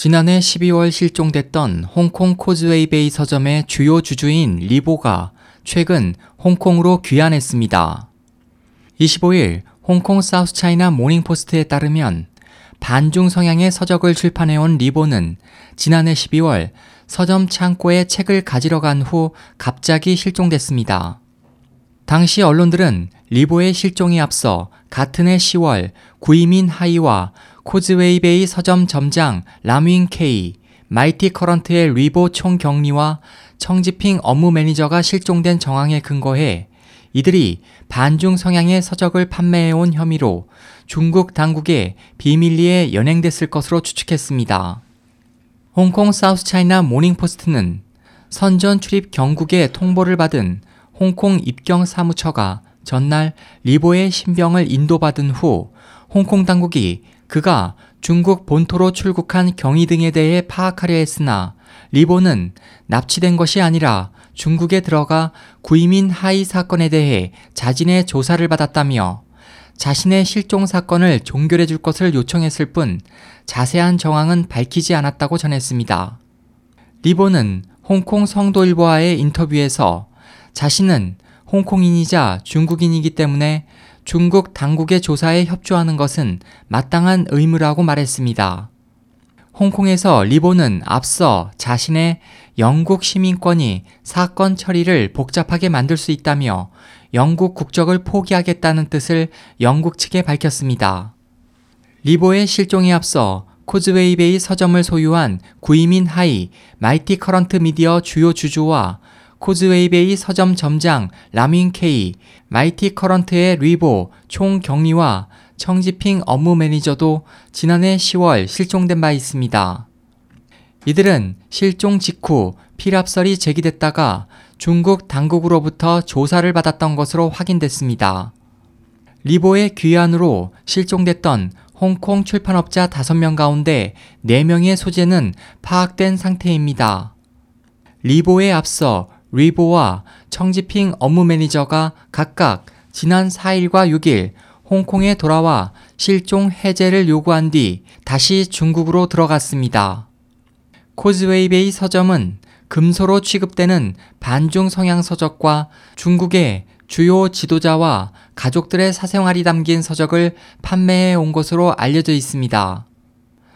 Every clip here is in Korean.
지난해 12월 실종됐던 홍콩 코즈웨이베이 서점의 주요 주주인 리보가 최근 홍콩으로 귀환했습니다. 25일 홍콩 사우스차이나 모닝포스트에 따르면 반중 성향의 서적을 출판해온 리보는 지난해 12월 서점 창고에 책을 가지러 간 후 갑자기 실종됐습니다. 당시 언론들은 리보의 실종에 앞서 같은 해 10월 구이민 하이와 코즈웨이베이 서점 점장 람윙케이, 마이티 커런트의 뤼보 총경리와 청지핑 업무 매니저가 실종된 정황에 근거해 이들이 반중 성향의 서적을 판매해온 혐의로 중국 당국에 비밀리에 연행됐을 것으로 추측했습니다. 홍콩 사우스차이나 모닝포스트는 선전 출입경국의 통보를 받은 홍콩 입경 사무처가 전날 리보의 신병을 인도받은 후 홍콩 당국이 그가 중국 본토로 출국한 경위 등에 대해 파악하려 했으나 리보는 납치된 것이 아니라 중국에 들어가 구이민 하이 사건에 대해 자진해 조사를 받았다며 자신의 실종 사건을 종결해 줄 것을 요청했을 뿐 자세한 정황은 밝히지 않았다고 전했습니다. 리보는 홍콩 성도일보와의 인터뷰에서 자신은 홍콩인이자 중국인이기 때문에 중국 당국의 조사에 협조하는 것은 마땅한 의무라고 말했습니다. 홍콩에서 리보는 앞서 자신의 영국 시민권이 사건 처리를 복잡하게 만들 수 있다며 영국 국적을 포기하겠다는 뜻을 영국 측에 밝혔습니다. 리보의 실종에 앞서 코즈웨이베이 서점을 소유한 구이민 하이 마이티 커런트 미디어 주요 주주와 코즈웨이베이 서점 점장 람윙케이, 마이티 커런트의 뤼보 총경리와 청지핑 업무 매니저도 지난해 10월 실종된 바 있습니다. 이들은 실종 직후 피랍설이 제기됐다가 중국 당국으로부터 조사를 받았던 것으로 확인됐습니다. 리보의 귀환으로 실종됐던 홍콩 출판업자 5명 가운데 4명의 소재는 파악된 상태입니다. 리보에 앞서 뤼보와 청지핑 업무 매니저가 각각 지난 4일과 6일 홍콩에 돌아와 실종 해제를 요구한 뒤 다시 중국으로 들어갔습니다. 코즈웨이베이 서점은 금서로 취급되는 반중 성향 서적과 중국의 주요 지도자와 가족들의 사생활이 담긴 서적을 판매해 온 것으로 알려져 있습니다.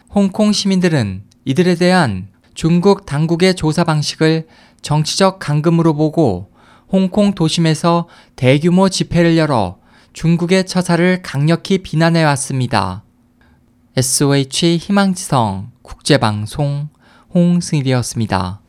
홍콩 시민들은 이들에 대한 중국 당국의 조사 방식을 정치적 감금으로 보고 홍콩 도심에서 대규모 집회를 열어 중국의 처사를 강력히 비난해 왔습니다. SOH 희망지성 국제방송 홍승일이었습니다.